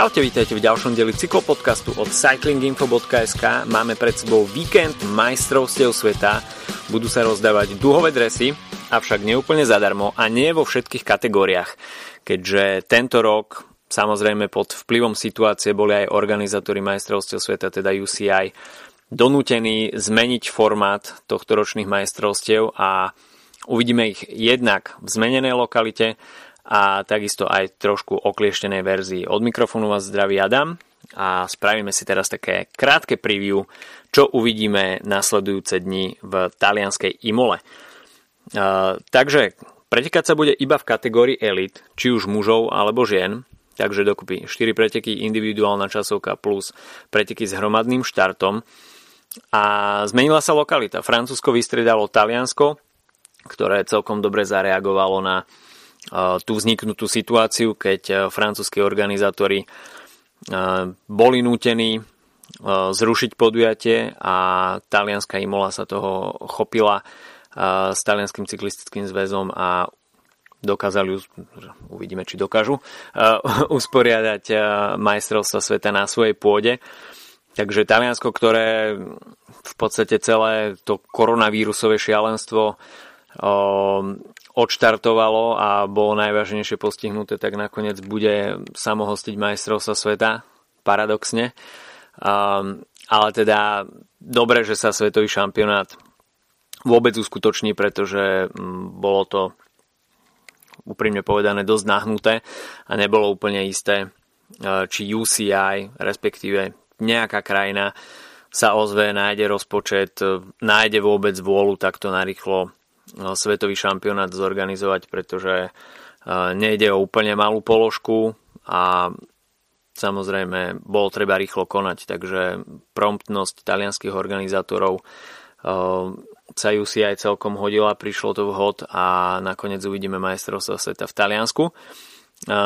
Čaute, vítajte v ďalšom deli cyklopodcastu od cyclinginfo.sk. Máme pred sebou víkend majstrovstiev sveta. Budú sa rozdávať duhové dresy, avšak neúplne zadarmo a nie vo všetkých kategóriách, keďže tento rok samozrejme pod vplyvom situácie boli aj organizátori majstrovstiev sveta, teda UCI, donútení zmeniť formát tohto ročných majstrovstiev a uvidíme ich jednak v zmenenej lokalite, a takisto aj trošku oklieštenej verzii. Od mikrofónu vás zdraví Adam a spravíme si teraz také krátke preview, čo uvidíme nasledujúce dni v talianskej Imole. Uh, takže pretekať sa bude iba v kategórii elit, či už mužov alebo žien, takže dokupy 4 preteky individuálna časovka plus preteky s hromadným štartom. A zmenila sa lokalita. Francúzsko vystredalo Taliansko, ktoré celkom dobre zareagovalo na tú vzniknutú situáciu, keď francúzskí organizátori boli nútení zrušiť podujatie a talianská Imola sa toho chopila s talianským cyklistickým zväzom a dokázali, uvidíme či dokážu, usporiadať majstrovstva sveta na svojej pôde. Takže Taliansko, ktoré v podstate celé to koronavírusové šialenstvo odštartovalo a bolo najvážnejšie postihnuté, tak nakoniec bude samohostiť majstrovstva sveta, paradoxne. Um, ale teda dobre, že sa svetový šampionát vôbec uskutoční, pretože um, bolo to úprimne povedané dosť nahnuté a nebolo úplne isté, uh, či UCI, respektíve nejaká krajina sa ozve, nájde rozpočet, uh, nájde vôbec vôľu takto narýchlo svetový šampionát zorganizovať, pretože e, nejde o úplne malú položku a samozrejme bolo treba rýchlo konať, takže promptnosť talianských organizátorov e, sa si aj celkom hodila, prišlo to vhod a nakoniec uvidíme majstrovstvo sveta v Taliansku. E,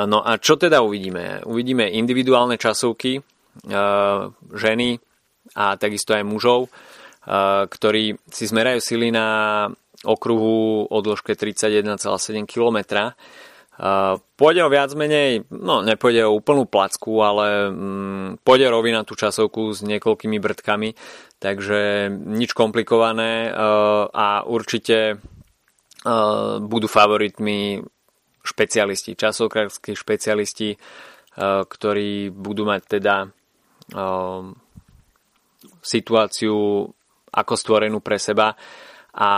no a čo teda uvidíme? Uvidíme individuálne časovky ženy a takisto aj mužov, ktorí si zmerajú sily na okruhu o dĺžke 31,7 km. Pôjde o viac menej, no nepôjde o úplnú placku, ale mm, pôjde rovina tú časovku s niekoľkými brdkami, takže nič komplikované a určite budú favoritmi špecialisti, časovkárskí špecialisti, ktorí budú mať teda situáciu ako stvorenú pre seba a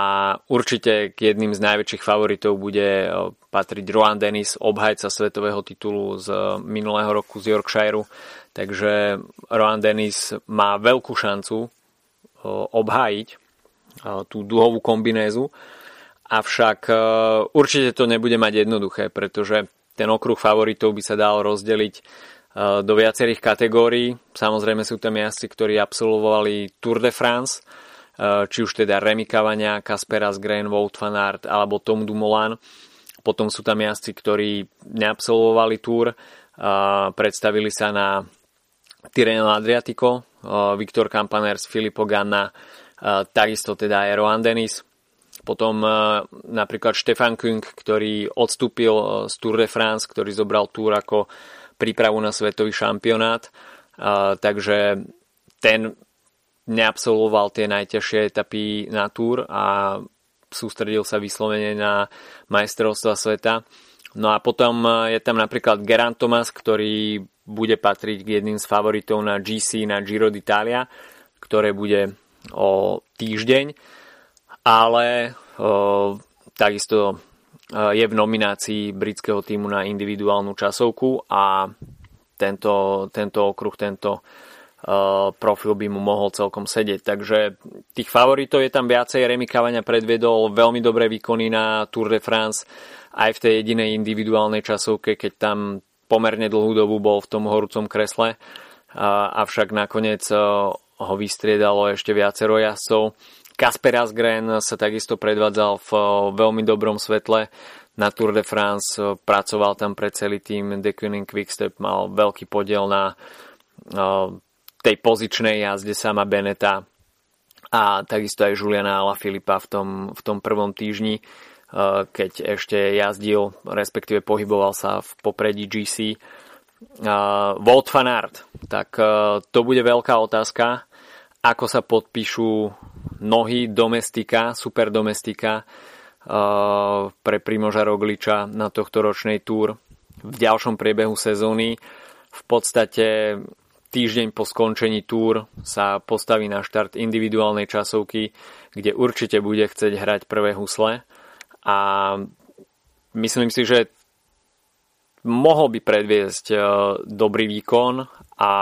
určite k jedným z najväčších favoritov bude patriť Rohan Dennis, obhajca svetového titulu z minulého roku z Yorkshireu. Takže Rohan Dennis má veľkú šancu obhájiť tú duhovú kombinézu, avšak určite to nebude mať jednoduché, pretože ten okruh favoritov by sa dal rozdeliť do viacerých kategórií. Samozrejme sú tam jazdci, ktorí absolvovali Tour de France, či už teda Remy Cavania, Kasperas Grain, Wout van Aert alebo Tom Dumoulin. Potom sú tam jazdci, ktorí neabsolvovali túr, predstavili sa na Tirreno Adriatico, eh, Viktor Campaners, Filippo Ganna, eh, takisto teda Aero Andenis. Potom napríklad Stefan Kung, ktorý odstúpil z Tour de France, ktorý zobral túr ako prípravu na svetový šampionát. Takže ten neabsolvoval tie najťažšie etapy na túr a sústredil sa vyslovene na majstrovstva sveta. No a potom je tam napríklad Geraint Thomas, ktorý bude patriť k jedným z favoritov na GC, na Giro d'Italia, ktoré bude o týždeň, ale o, takisto o, je v nominácii britského týmu na individuálnu časovku a tento, tento okruh, tento profil by mu mohol celkom sedieť. Takže tých favoritov je tam viacej. Remy Cavania predviedol veľmi dobré výkony na Tour de France aj v tej jedinej individuálnej časovke, keď tam pomerne dlhú dobu bol v tom horúcom kresle. Avšak nakoniec eh, ho vystriedalo ešte viacero jazdcov. Kasper Asgren sa takisto predvádzal v eh, veľmi dobrom svetle na Tour de France, pracoval tam pre celý tým, De Kooning Quickstep mal veľký podiel na tej pozičnej jazde sama Beneta a takisto aj Juliana Ala Filipa v tom, v tom prvom týždni, eh, keď ešte jazdil, respektíve pohyboval sa v popredí GC. Walt van Aert, tak to bude veľká otázka, ako sa podpíšu nohy domestika, super domestika pre Primoža Rogliča na tohto ročnej túr v ďalšom priebehu sezóny. V podstate týždeň po skončení túr sa postaví na štart individuálnej časovky, kde určite bude chcieť hrať prvé husle a myslím si, že mohol by predviesť e, dobrý výkon a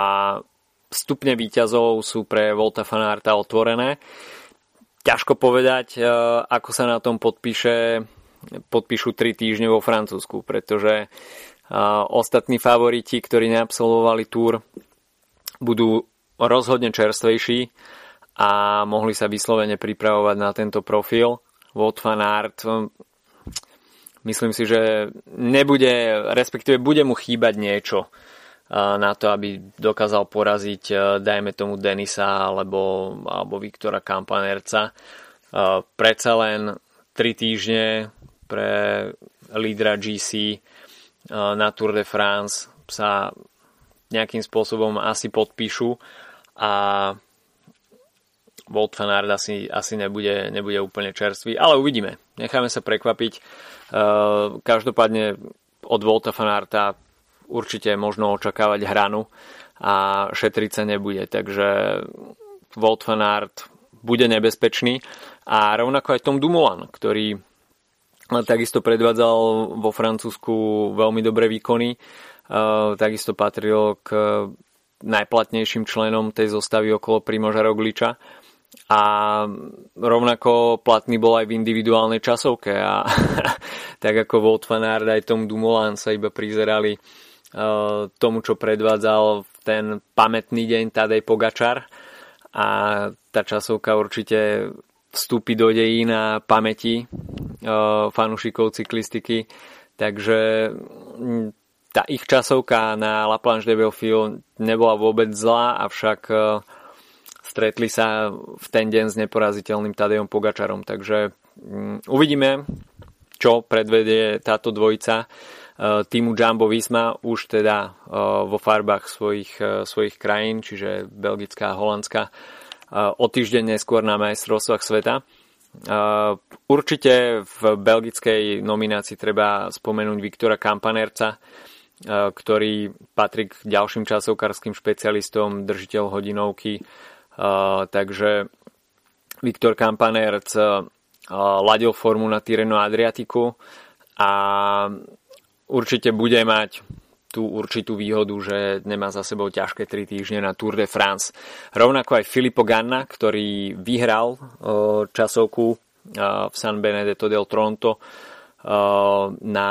stupne výťazov sú pre Volta Fanarta otvorené. Ťažko povedať, e, ako sa na tom podpíše, podpíšu 3 týždne vo Francúzsku, pretože e, ostatní favoriti, ktorí neabsolvovali túr, budú rozhodne čerstvejší a mohli sa vyslovene pripravovať na tento profil. Wout van Aert, hm, myslím si, že nebude, respektíve bude mu chýbať niečo na to, aby dokázal poraziť, dajme tomu Denisa alebo, alebo Viktora Kampanerca. Predsa len 3 týždne pre lídra GC na Tour de France sa nejakým spôsobom asi podpíšu a Volt van Aert asi, asi nebude, nebude úplne čerstvý, ale uvidíme. Necháme sa prekvapiť. Uh, každopádne od Volta van Aerta určite možno očakávať hranu a šetriť sa nebude, takže Volt van Aert bude nebezpečný a rovnako aj Tom Dumoulin, ktorý takisto predvádzal vo Francúzsku veľmi dobré výkony takisto patril k najplatnejším členom tej zostavy okolo Primoža Rogliča. A rovnako platný bol aj v individuálnej časovke. A tak ako Volt van aj Tom Dumoulin sa iba prizerali uh, tomu, čo predvádzal ten pamätný deň Tadej Pogačar. A tá časovka určite vstúpi do dejín a pamäti uh, fanúšikov cyklistiky. Takže tá ich časovka na La de Belfio nebola vôbec zlá, avšak e, stretli sa v ten deň s neporaziteľným Tadejom Pogačarom. Takže mm, uvidíme, čo predvedie táto dvojica e, týmu Jumbo Visma už teda e, vo farbách svojich, svojich krajín, čiže Belgická a Holandská, o týždeň neskôr na majstrovstvách sveta. Určite v belgickej nominácii treba spomenúť Viktora Kampanerca, ktorý patrí k ďalším časovkárským špecialistom, držiteľ hodinovky. Takže Viktor Kampanerc ladil formu na Tireno Adriatiku a určite bude mať tú určitú výhodu, že nemá za sebou ťažké 3 týždne na Tour de France. Rovnako aj Filippo Ganna, ktorý vyhral časovku v San Benedetto del Tronto na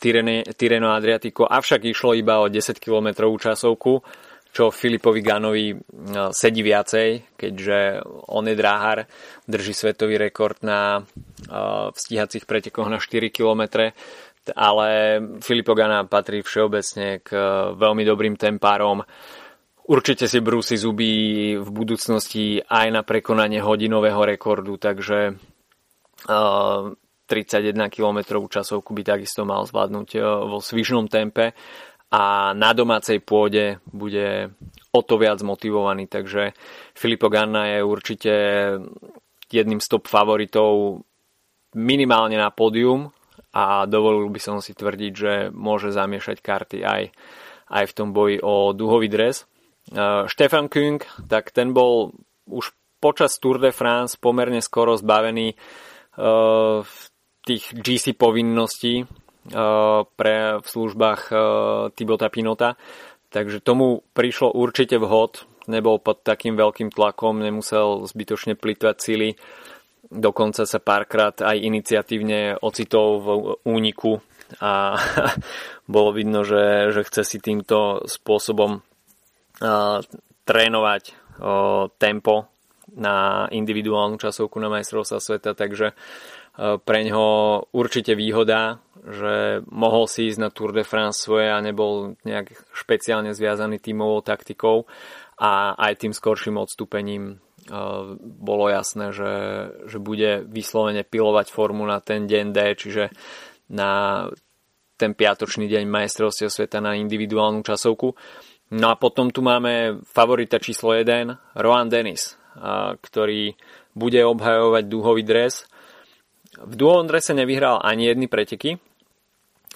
Tireno Adriatico, avšak išlo iba o 10 km časovku, čo Filipovi Ganovi e, sedí viacej, keďže on je dráhar, drží svetový rekord na e, stíhacích pretekoch na 4 km, ale Filipo Gana patrí všeobecne k e, veľmi dobrým tempárom. Určite si brúsi zuby v budúcnosti aj na prekonanie hodinového rekordu, takže 31 km časovku by takisto mal zvládnuť e, vo svižnom tempe a na domácej pôde bude o to viac motivovaný, takže Filippo Ganna je určite jedným z top favoritov minimálne na pódium a dovolil by som si tvrdiť, že môže zamiešať karty aj, aj v tom boji o duhový dres. Uh, Stefan Küng, tak ten bol už počas Tour de France pomerne skoro zbavený uh, tých GC povinností uh, pre v službách uh, Tibota Pinota. Takže tomu prišlo určite vhod, nebol pod takým veľkým tlakom, nemusel zbytočne plitvať sily, dokonca sa párkrát aj iniciatívne ocitol v úniku a bolo vidno, že, že chce si týmto spôsobom uh, trénovať uh, tempo na individuálnu časovku na majstrovstva sveta, takže pre ňo určite výhoda, že mohol si ísť na Tour de France svoje a nebol nejak špeciálne zviazaný tímovou taktikou a aj tým skorším odstúpením bolo jasné, že, že bude vyslovene pilovať formu na ten deň D, čiže na ten piatočný deň majstrovstiev sveta na individuálnu časovku. No a potom tu máme favorita číslo 1, Rohan Dennis, ktorý bude obhajovať dúhový dres. V dúhovom drese nevyhral ani jedny preteky,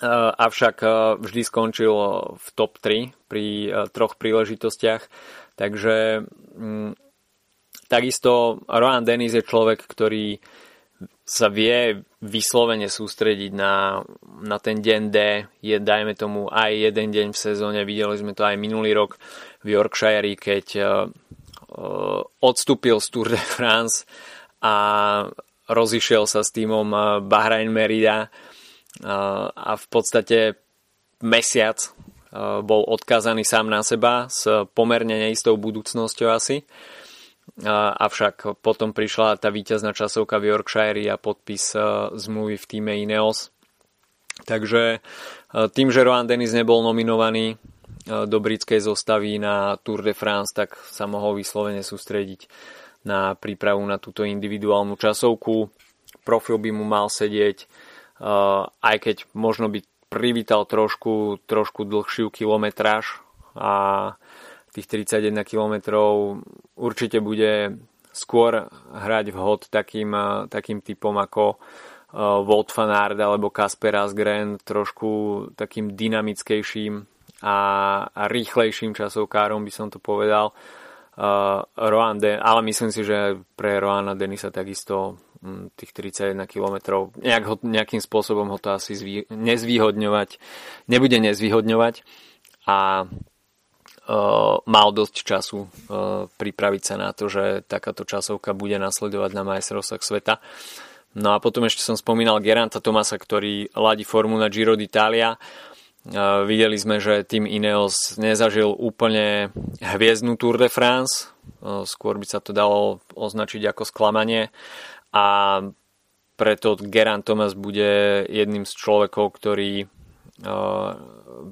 avšak vždy skončil v top 3 pri troch príležitostiach. Takže mm, takisto Rohan Dennis je človek, ktorý sa vie vyslovene sústrediť na, na ten deň D. Je, dajme tomu, aj jeden deň v sezóne. Videli sme to aj minulý rok v Yorkshire, keď uh, odstúpil z Tour de France a rozišiel sa s týmom Bahrain Merida uh, a v podstate mesiac uh, bol odkázaný sám na seba s pomerne neistou budúcnosťou asi. Avšak potom prišla tá víťazná časovka v Yorkshire a podpis zmluvy v týme Ineos. Takže tým, že Rohan Dennis nebol nominovaný do britskej zostavy na Tour de France, tak sa mohol vyslovene sústrediť na prípravu na túto individuálnu časovku. Profil by mu mal sedieť, aj keď možno by privítal trošku, trošku dlhšiu kilometráž a tých 31 km určite bude skôr hrať vhod takým, takým typom ako Wout van Aert alebo Kasper Asgren, trošku takým dynamickejším a, a rýchlejším časovkárom by som to povedal. Uh, Rohan Den, ale myslím si, že pre Rohana Denisa takisto um, tých 31 km nejak ho, nejakým spôsobom ho to asi zvý, nezvýhodňovať, nebude nezvýhodňovať a uh, mal dosť času uh, pripraviť sa na to, že takáto časovka bude nasledovať na majstrovstvách sveta. No a potom ešte som spomínal Geranta Tomasa, ktorý ladí formu na Giro d'Italia. Uh, videli sme, že tým Ineos nezažil úplne hviezdnu Tour de France, skôr by sa to dalo označiť ako sklamanie a preto Gerant Thomas bude jedným z človekov, ktorí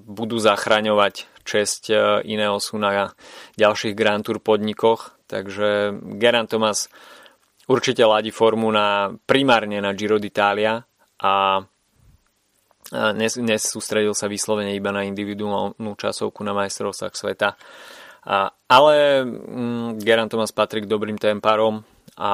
budú zachraňovať česť e, Ineosu na ďalších Grand Tour podnikoch. Takže Geran Thomas určite ladí formu na, primárne na Giro d'Italia a nes, nesústredil sa vyslovene iba na individuálnu časovku na majstrovstvách sveta. A, ale mm, Geran Thomas patrí k dobrým temparom a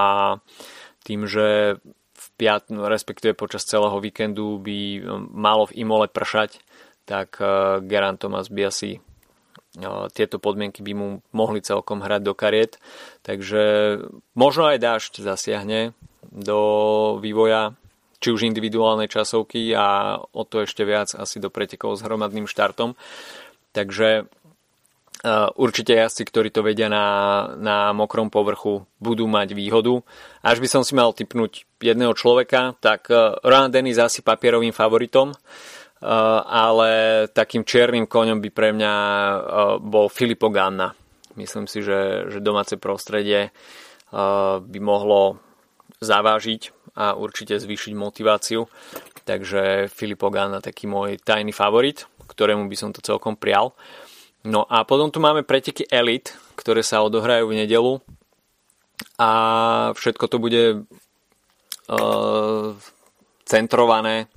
tým, že v piat, respektíve počas celého víkendu by malo v Imole pršať, tak eh, Geran Thomas by asi eh, tieto podmienky by mu mohli celkom hrať do kariet. Takže možno aj dážď zasiahne do vývoja či už individuálnej časovky a o to ešte viac asi do pretekov s hromadným štartom. Takže uh, určite jazdci, ktorí to vedia na, na mokrom povrchu, budú mať výhodu. Až by som si mal typnúť jedného človeka, tak uh, Rohan Dennis asi papierovým favoritom. Eh, ale takým čiernym koňom by pre mňa bol Filippo Ganna. Myslím si, že, že domáce prostredie by mohlo zavážiť a určite zvýšiť motiváciu. Takže Filippo Ganna taký môj tajný favorit, ktorému by som to celkom prial. No a potom tu máme preteky Elite, ktoré sa odohrajú v nedelu a všetko to bude uh, centrované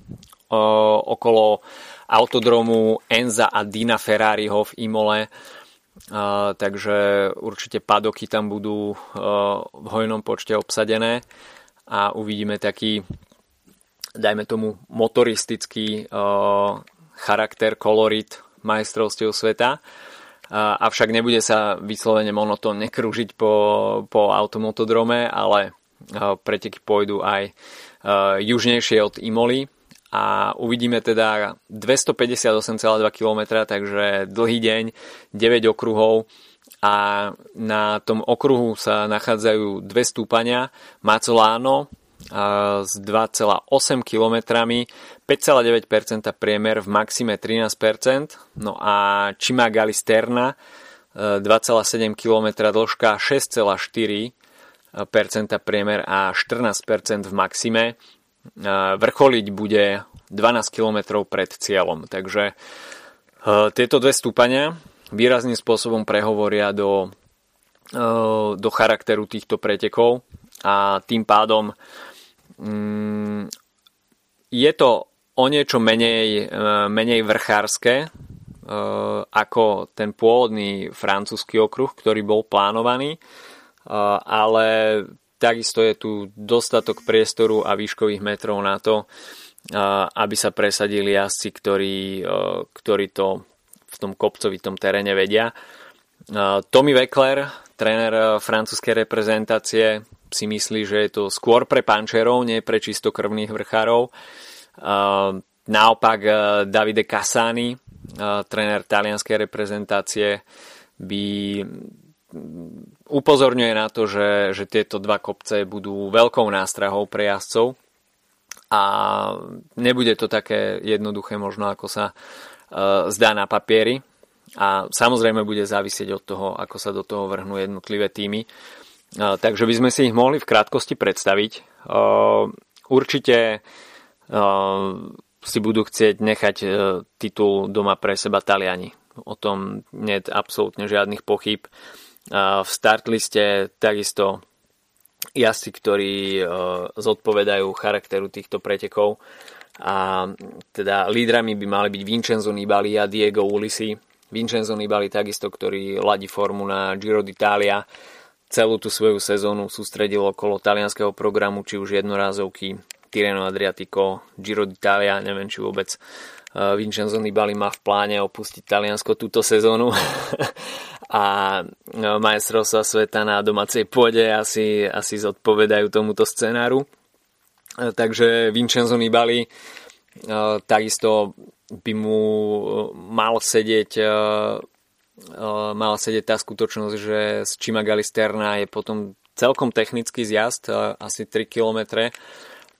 okolo autodromu Enza a Dina Ferrariho v Imole. Uh, takže určite padoky tam budú uh, v hojnom počte obsadené a uvidíme taký, dajme tomu, motoristický uh, charakter, kolorit majstrovstiev sveta. Uh, avšak nebude sa vyslovene monotónne krúžiť po, po automotodrome, ale uh, preteky pôjdu aj južnejšie od Imoly a uvidíme teda 258,2 km, takže dlhý deň, 9 okruhov a na tom okruhu sa nachádzajú dve stúpania. Macolano s 2,8 km, 5,9% priemer v maxime 13%, no a Chima Galisterna 2,7 km dĺžka 6,4% priemer a 14% v maxime. Vrcholiť bude 12 km pred cieľom. Takže e, tieto dve stúpania výrazným spôsobom prehovoria do, e, do charakteru týchto pretekov a tým pádom mm, je to o niečo menej, menej vrchárske ako ten pôvodný francúzsky okruh, ktorý bol plánovaný, ale takisto je tu dostatok priestoru a výškových metrov na to, aby sa presadili jazdci, ktorí, ktorí to tom kopcovitom teréne vedia. Tommy Weckler, tréner francúzskej reprezentácie, si myslí, že je to skôr pre pančerov, nie pre čistokrvných vrchárov. Naopak Davide Cassani, tréner talianskej reprezentácie, by upozorňuje na to, že, že tieto dva kopce budú veľkou nástrahou pre jazdcov a nebude to také jednoduché možno ako sa zdá na papieri a samozrejme bude závisieť od toho, ako sa do toho vrhnú jednotlivé týmy. Uh, takže by sme si ich mohli v krátkosti predstaviť. Uh, určite si budú chcieť nechať titul doma pre seba Taliani. O tom nie je absolútne žiadnych pochyb. V startliste takisto jazdci, ktorí e, zodpovedajú charakteru týchto pretekov. A teda lídrami by mali byť Vincenzo Nibali a Diego Ulisi. Vincenzo Nibali takisto, ktorý ladí formu na Giro d'Italia. Celú tú svoju sezónu sústredil okolo talianského programu, či už jednorázovky Tireno Adriatico, Giro d'Italia, neviem či vôbec Eh, Vincenzo Nibali má v pláne opustiť Taliansko túto sezónu a eh, majstrovstva sveta na domácej pôde asi, asi zodpovedajú tomuto scenáru. Eh, takže Vincenzo Nibali takisto by mu mal sedieť mal sedieť tá skutočnosť, že z Čima Galisterna je potom celkom technický zjazd, asi 3 kilometre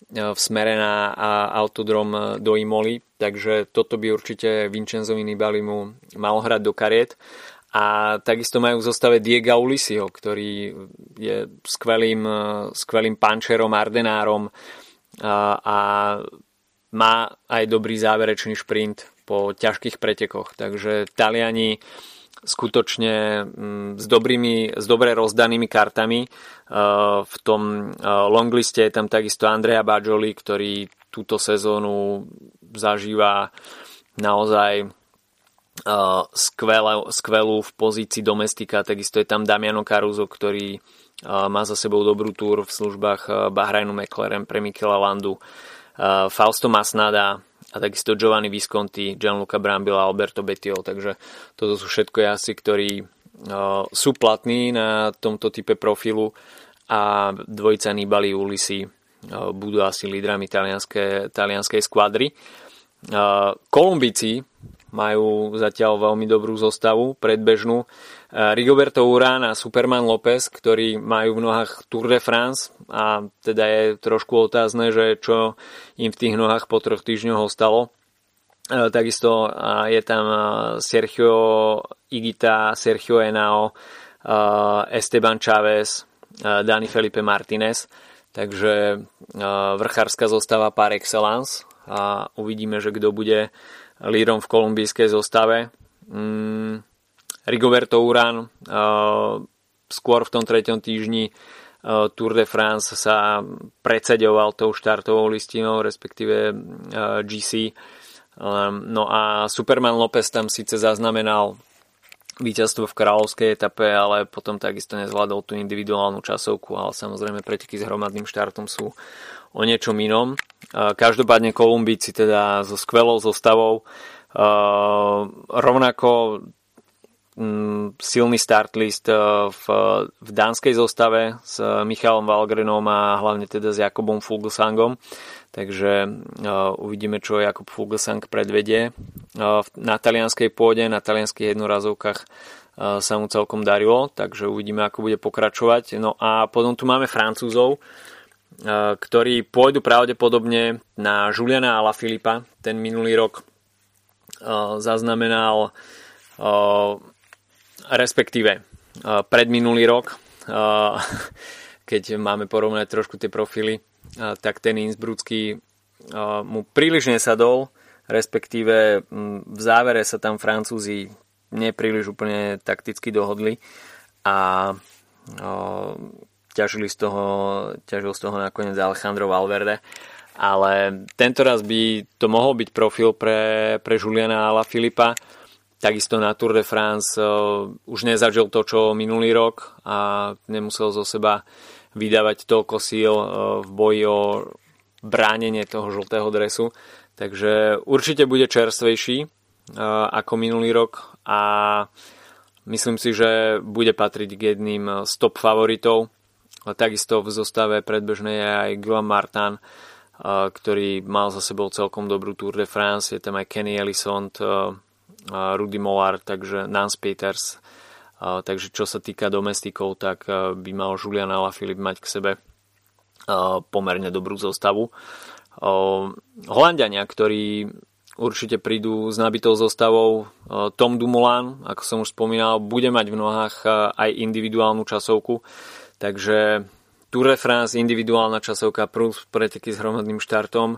v smere na autodrom do Imoli, takže toto by určite Vincenzovi Nibalimu mal hrať do kariet. A takisto majú v zostave Diego Ulisiho, ktorý je skvelým, skvelým pančerom, ardenárom a, a má aj dobrý záverečný šprint po ťažkých pretekoch. Takže Taliani skutočne mm, s, dobrými, s dobre rozdanými kartami. E, v tom e, longliste je tam takisto Andrea Bajoli, ktorý túto sezónu zažíva naozaj e, skvelú, skvelú v pozícii domestika. Takisto je tam Damiano Caruso, ktorý má za sebou dobrú túr v službách Bahrajnu McLaren pre Michela Landu. Fausto Masnada, a takisto Giovanni Visconti, Gianluca Brambilla, Alberto Bettio, takže toto sú všetko jazdci, ktorí sú platní na tomto type profilu a dvojica Nibali Ulisi budú asi lídrami talianskej, skvadry. Kolumbici majú zatiaľ veľmi dobrú zostavu predbežnú. Rigoberto Urán a Superman López, ktorí majú v nohách Tour de France a teda je trošku otázne, že čo im v tých nohách po troch týždňoch ostalo. Takisto je tam Sergio Igita, Sergio Enao, Esteban Chávez, Dani Felipe Martinez. Takže vrchárska zostava par excellence a uvidíme, že kto bude lídrom v kolumbijskej zostave. Mm, Rigoberto Urán skôr v tom treťom týždni Tour de France sa predsedoval tou štartovou listinou, respektíve GC. No a Superman López tam síce zaznamenal víťazstvo v kráľovskej etape, ale potom takisto nezvládol tú individuálnu časovku, ale samozrejme preteky s hromadným štartom sú o niečom inom. Každopádne Kolumbíci teda so skvelou zostavou. Rovnako Mm, silný start list v, v dánskej zostave s Michalom Valgrenom a hlavne teda s Jakobom Fuglsangom. Takže uh, uvidíme, čo Jakob Fuglsang predvedie. Uh, na talianskej pôde, na talianských jednorazovkách uh, sa mu celkom darilo, takže uvidíme, ako bude pokračovať. No a potom tu máme Francúzov, ktorí pôjdu pravdepodobne na Juliana Filipa. Ten minulý rok zaznamenal respektíve predminulý rok, keď máme porovnať trošku tie profily, tak ten Innsbrucký mu príliš nesadol, respektíve v závere sa tam Francúzi nepríliš úplne takticky dohodli a ťažili z toho, ťažil z toho nakoniec Alejandro Valverde ale tento raz by to mohol byť profil pre, pre Juliana Ala Filipa. Takisto na Tour de France uh, už nezažil to, čo minulý rok a nemusel zo seba vydávať toľko síl uh, v boji o bránenie toho žltého dresu. Takže určite bude čerstvejší uh, ako minulý rok a myslím si, že bude patriť k jedným z top favoritov. Takisto v zostave predbežnej je aj Guillaume Martin, ktorý mal za sebou celkom dobrú Tour de France. Je tam aj Kenny Ellison, Rudy Mollard, takže Nance Peters. Takže čo sa týka domestikov, tak by mal Julian Alaphilippe mať k sebe pomerne dobrú zostavu. Holandiania, ktorí určite prídu s nabitou zostavou. Tom Dumoulin, ako som už spomínal, bude mať v nohách aj individuálnu časovku, takže Tour de France, individuálna časovka plus preteky s hromadným štartom.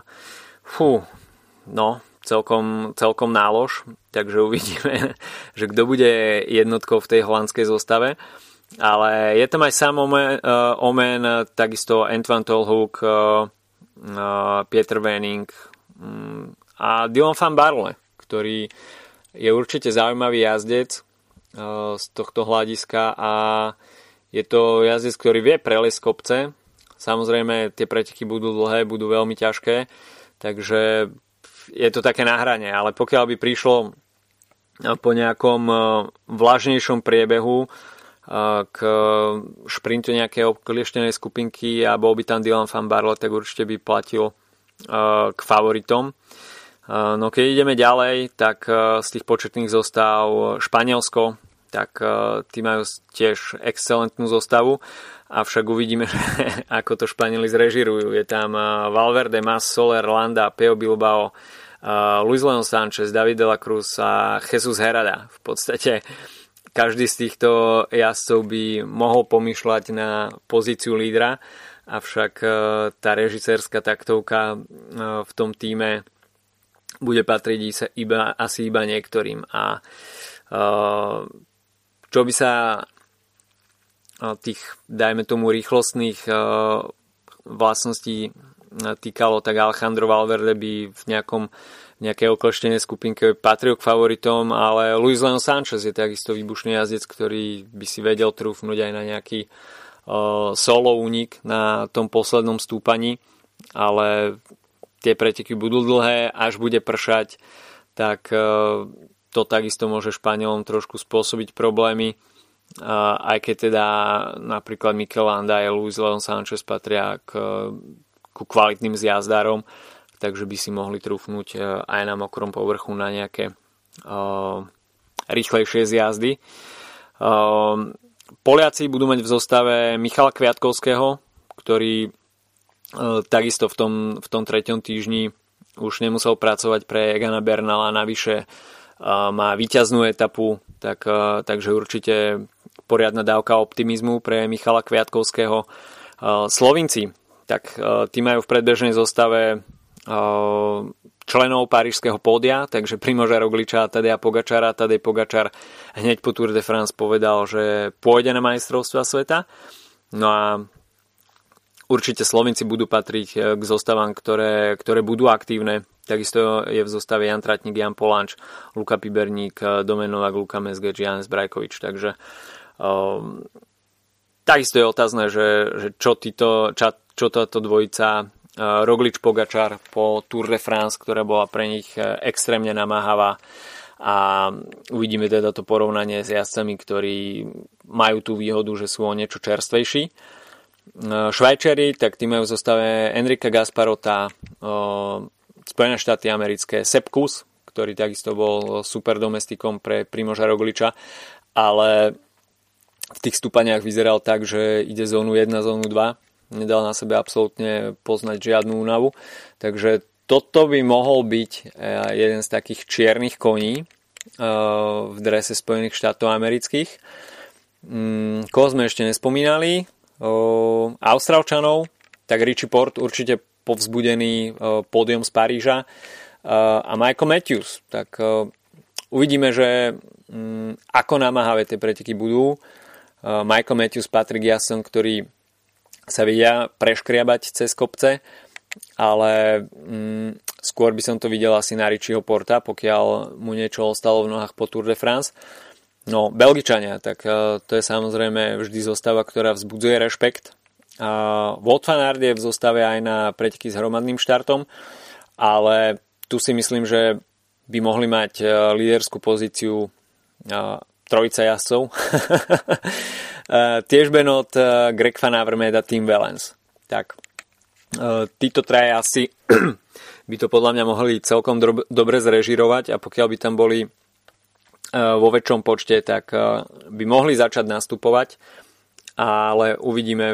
Fú, no, celkom, celkom nálož, takže uvidíme, že kto bude jednotkou v tej holandskej zostave. Ale je tam aj Sam Omen, uh, Omen takisto Antoine Tolhoek, uh, uh, Peter Wenning um, a Dylan van Barle, ktorý je určite zaujímavý jazdec uh, z tohto hľadiska a je to jazdec, ktorý vie prelesť kopce. Samozrejme, tie preteky budú dlhé, budú veľmi ťažké, takže je to také nahranie, ale pokiaľ by prišlo e, po nejakom e, vlažnejšom priebehu e, k šprintu nejakej oklieštenej skupinky a bol by tam Dylan van Barle, tak určite by platil k favoritom. No keď ideme ďalej, tak z tých početných zostav Španielsko, tak tí majú tiež excelentnú zostavu, avšak uvidíme, ako to Španieli zrežirujú. Je tam Valverde, Mas, Soler, Landa, Peo Bilbao, uh, Luis Leon Sanchez, David de la Cruz a Jesus Herada. V podstate každý z týchto jazdcov by mohol pomýšľať na pozíciu lídra, avšak tá režisérska taktovka v tom týme bude patriť iba, asi iba niektorým. A čo by sa tých, dajme tomu, rýchlostných vlastností týkalo, tak Alejandro Valverde by v nejakom nejakej okleštenej skupinke patril k favoritom, ale Luis Leon Sanchez je takisto výbušný jazdec, ktorý by si vedel trúfnuť aj na nejaký uh, solo únik na tom poslednom stúpaní, ale tie preteky budú dlhé, až bude pršať, tak uh, to takisto môže Španielom trošku spôsobiť problémy. Aj keď teda napríklad Mikel Landa a Luis Leon Sanchez patria k ku kvalitným zjazdárom, takže by si mohli trúfnuť e, aj na mokrom povrchu na nejaké uh, rýchlejšie zjazdy. Uh, Poliaci budú mať v zostave Michala Kviatkovského, ktorý takisto v tom, v tom treťom týždni už nemusel pracovať pre Egana Bernala, navyše uh, má výťaznú etapu, tak, takže určite poriadna dávka optimizmu pre Michala Kviatkovského. Slovinci tak tí majú v predbežnej zostave členov parížského pódia, takže Primoža Rogliča a Tadej Pogačara. Tadej Pogačar hneď po Tour de France povedal, že pôjde na majstrovstva sveta. No a určite Slovenci budú patriť e, k zostavám, ktoré, ktoré budú aktívne. Takisto je v zostave Jan Tratník, Jan Polanč, Luka Piberník, Domenovák, Luka Mesgeč, Janes Brajkovič. Takže um, takisto je otázne, že, že čo, títo, čo, čo táto dvojica e, Roglič Pogačar po Tour de France, ktorá bola pre nich e, extrémne namáhavá a uvidíme teda to porovnanie s jazdcami, ktorí majú tú výhodu, že sú o niečo čerstvejší. E, Švajčeri, tak tí majú v zostave Enrika Gasparota, Spojené štáty americké, Sepkus, ktorý takisto bol super domestikom pre Primoža Rogliča, ale v tých stúpaniach vyzeral tak, že ide zónu 1, zónu 2 nedal na sebe absolútne poznať žiadnu únavu. Takže toto by mohol byť e, jeden z takých čiernych koní e, v drese Spojených štátov amerických. Mm, koho sme ešte nespomínali? Austrálčanov, tak Richie Port určite povzbudený pódium z Paríža a Michael Matthews. Tak uvidíme, že mm, ako namáhavé tie preteky budú. Michael Matthews, Patrick Jasson, ktorí sa vedia preškriabať cez kopce ale mm, skôr by som to videl asi na Richieho Porta, pokiaľ mu niečo ostalo v nohách po Tour de France. No, Belgičania, tak uh, to je samozrejme vždy zostava, ktorá vzbudzuje rešpekt. Uh, Aert je v zostave aj na preteky s hromadným štartom, ale tu si myslím, že by mohli mať uh, líderskú pozíciu uh, trojica jazdcov. tiež Benot, Greg Van Avermaet a Tim Valens. Tak, títo traje asi by to podľa mňa mohli celkom dobre zrežirovať a pokiaľ by tam boli vo väčšom počte, tak uh, by mohli začať nastupovať ale uvidíme.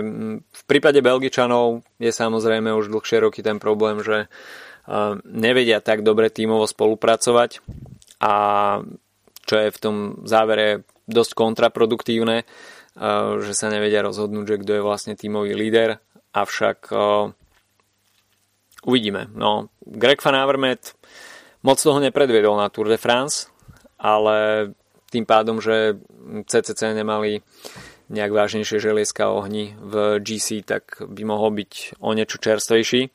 V prípade Belgičanov je samozrejme už dlhšie roky ten problém, že nevedia tak dobre tímovo spolupracovať a čo je v tom závere dosť kontraproduktívne, že sa nevedia rozhodnúť, že kto je vlastne tímový líder, avšak uvidíme. No, Greg Van Avermaet moc toho nepredviedol na Tour de France, ale tým pádom, že CCC nemali nejak vážnejšie želieska ohni v GC, tak by mohol byť o niečo čerstvejší.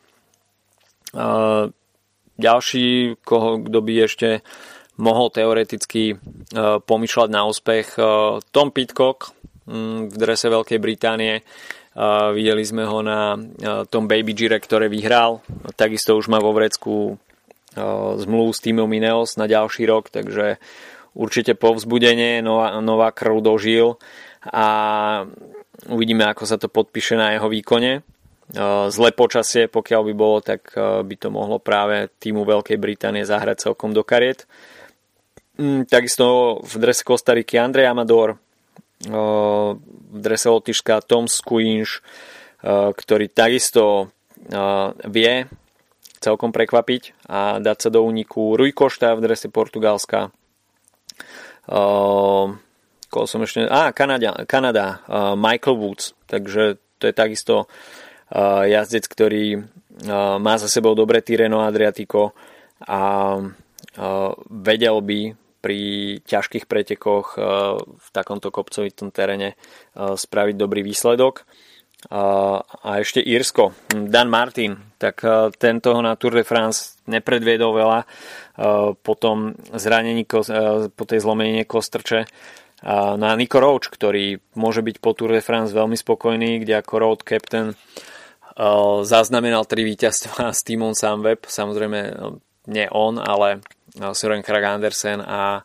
Ďalší, koho, kto by ešte mohol teoreticky pomýšľať na úspech, Tom Pitcock mm, v drese Veľkej Británie. Videli sme ho na tom Baby Gire, ktoré vyhral. Takisto už má vo vrecku zmluvu s týmom Ineos na ďalší rok, takže určite povzbudenie, nová, nová krv dožil a uvidíme, ako sa to podpíše na jeho výkone. Zlé počasie, pokiaľ by bolo, tak by to mohlo práve týmu Veľkej Británie zahrať celkom do kariet. Mm, takisto v drese Kostariky Andrej Amador, v drese Lotyšska Tom Squinch, ktorý takisto vie celkom prekvapiť a dať sa do úniku Rui Košta v drese Portugalska koho som ešte... Á, Kanada, Kanada uh, Michael Woods, takže to je takisto uh, jazdec, ktorý uh, má za sebou dobré Tireno Adriatico a uh, vedel by pri ťažkých pretekoch uh, v takomto kopcovitom teréne uh, spraviť dobrý výsledok. Uh, a ešte Írsko, Dan Martin, tak uh, tento na Tour de France nepredviedol veľa. Uh, po tom zranení, uh, po tej zlomenine kostrče. Na Nico Roach, ktorý môže byť po Tour de France veľmi spokojný, kde ako road captain zaznamenal tri víťazstva s týmom Sunweb, samozrejme no, nie on, ale Søren Krag Andersen a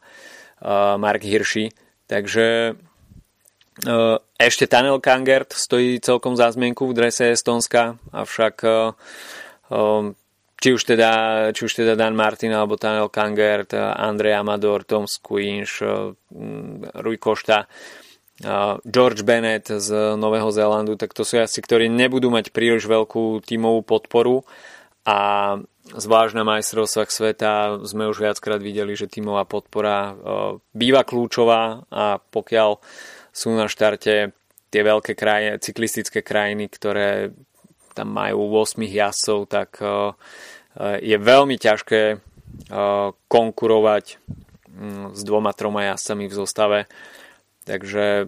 Mark Hirschi. Takže ešte Tanel Kangert stojí celkom za zmienku v drese Estonska, avšak či už teda, či už teda Dan Martin alebo Tanel Kangert, Andrej Amador, Tom Squinch, Rui Košta, George Bennett z Nového Zélandu, tak to sú asi, ktorí nebudú mať príliš veľkú tímovú podporu. A zvlášť na majstrovstvách sveta sme už viackrát videli, že tímová podpora býva kľúčová a pokiaľ sú na štarte tie veľké krajiny, cyklistické krajiny, ktoré tam majú 8 jazdcov, tak eh, je veľmi ťažké eh, konkurovať mm, s dvoma, troma jazdcami v zostave. Takže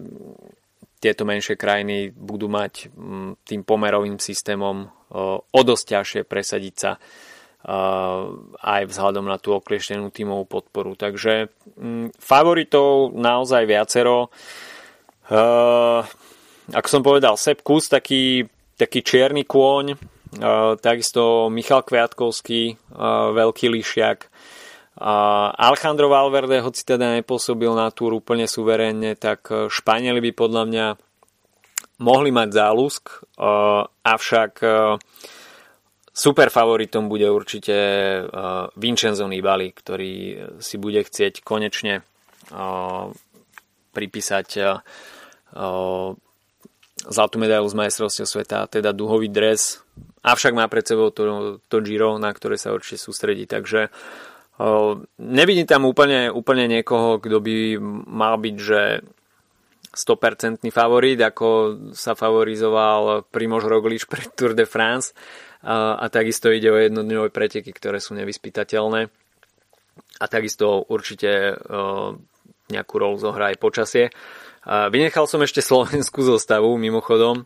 tieto menšie krajiny budú mať mm, tým pomerovým systémom eh, o dosť ťažšie presadiť sa aj vzhľadom na tú oklieštenú tímovú podporu. Takže mm, favoritov naozaj viacero. Ako som povedal, Sepp Kus, taký taký čierny kôň, takisto Michal Kviatkovský, veľký lišiak. Alejandro Valverde, hoci teda nepôsobil na túr úplne suverénne, tak Španieli by podľa mňa mohli mať zálusk, e, avšak e, super favoritom bude určite Vincenzo Nibali, ktorý si bude chcieť konečne pripísať zlatú medailu z majstrovstiev sveta, teda duhový dres, avšak má pred sebou to, to Giro, na ktoré sa určite sústredí, takže nevidím tam úplne, úplne niekoho, kto by mal byť, že 100% favorit, ako sa favorizoval Primož Roglič pre Tour de France a, a takisto ide o jednodňové preteky, ktoré sú nevyspytateľné a takisto určite uh, nejakú rolu zohrá aj počasie. Vynechal som ešte slovenskú zostavu, mimochodom.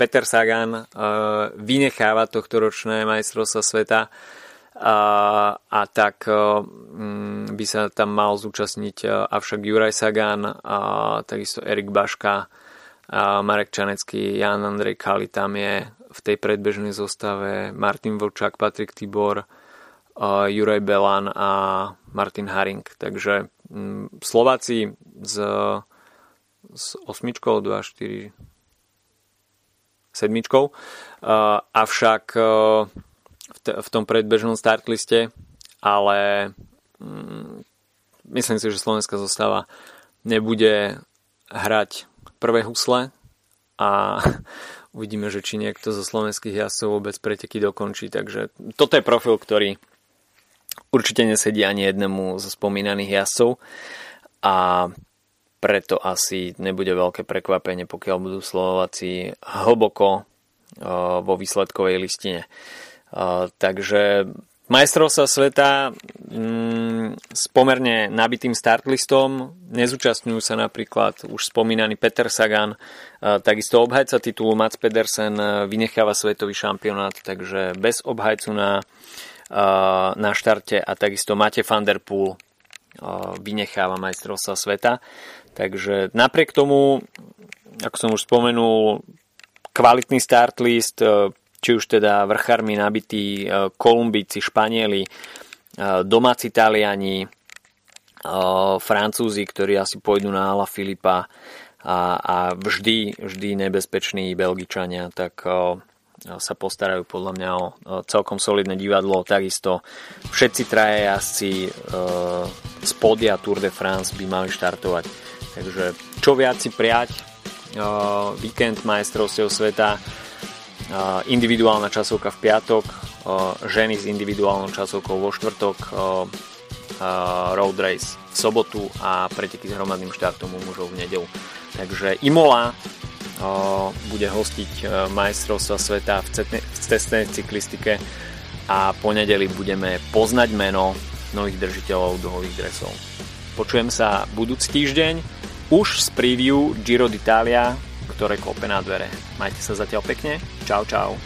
Peter Sagan vynecháva tohto ročné majstrovstva sveta a, a tak mm, by sa tam mal zúčastniť avšak Juraj Sagan a takisto Erik Baška a Marek Čanecký, Jan Andrej Kali tam je v tej predbežnej zostave Martin Vlčák, Patrik Tibor, Juraj Belan a Martin Haring. Takže mm, Slováci s, s osmičkou, 2, 4, sedmičkou. Avšak v tom predbežnom startliste, ale mm, myslím si, že slovenská zostava nebude hrať prvé husle a uvidíme, že či niekto zo slovenských jazdcov vôbec preteky dokončí. Takže toto je profil, ktorý určite nesedí ani jednému zo spomínaných jazdcov a preto asi nebude veľké prekvapenie, pokiaľ budú Slováci hlboko vo výsledkovej listine. Takže majstrovstva sveta mm, s pomerne nabitým startlistom nezúčastňujú sa napríklad už spomínaný Peter Sagan, takisto obhajca titulu Mats Pedersen vynecháva svetový šampionát, takže bez obhajcu na, na štarte a takisto Mate van der Poel vynecháva majstrovstva sveta. Takže napriek tomu, ako som už spomenul, kvalitný start list, e, či už teda vrchármi nabití e, Kolumbíci, Španieli, e, domáci Taliani, Francúzi, ktorí asi pôjdu na Ala Filipa a, a vždy, vždy nebezpeční Belgičania, tak sa postarajú podľa mňa o celkom solidné divadlo. Takisto všetci traje jazdci z podia Tour de France by mali štartovať Takže čo viac si prijať, uh, víkend majstrovstiev sveta, uh, individuálna časovka v piatok, uh, ženy s individuálnou časovkou vo štvrtok, road race v sobotu a preteky s hromadným štartom u mužov v nedelu. Takže Imola bude hostiť majstrovstva sveta v cestnej cyklistike a po nedeli budeme poznať meno nových držiteľov dlhových dresov. Počujem sa budúci týždeň už z preview Giro d'Italia, ktoré klope na dvere. Majte sa zatiaľ pekne. Čau, čau.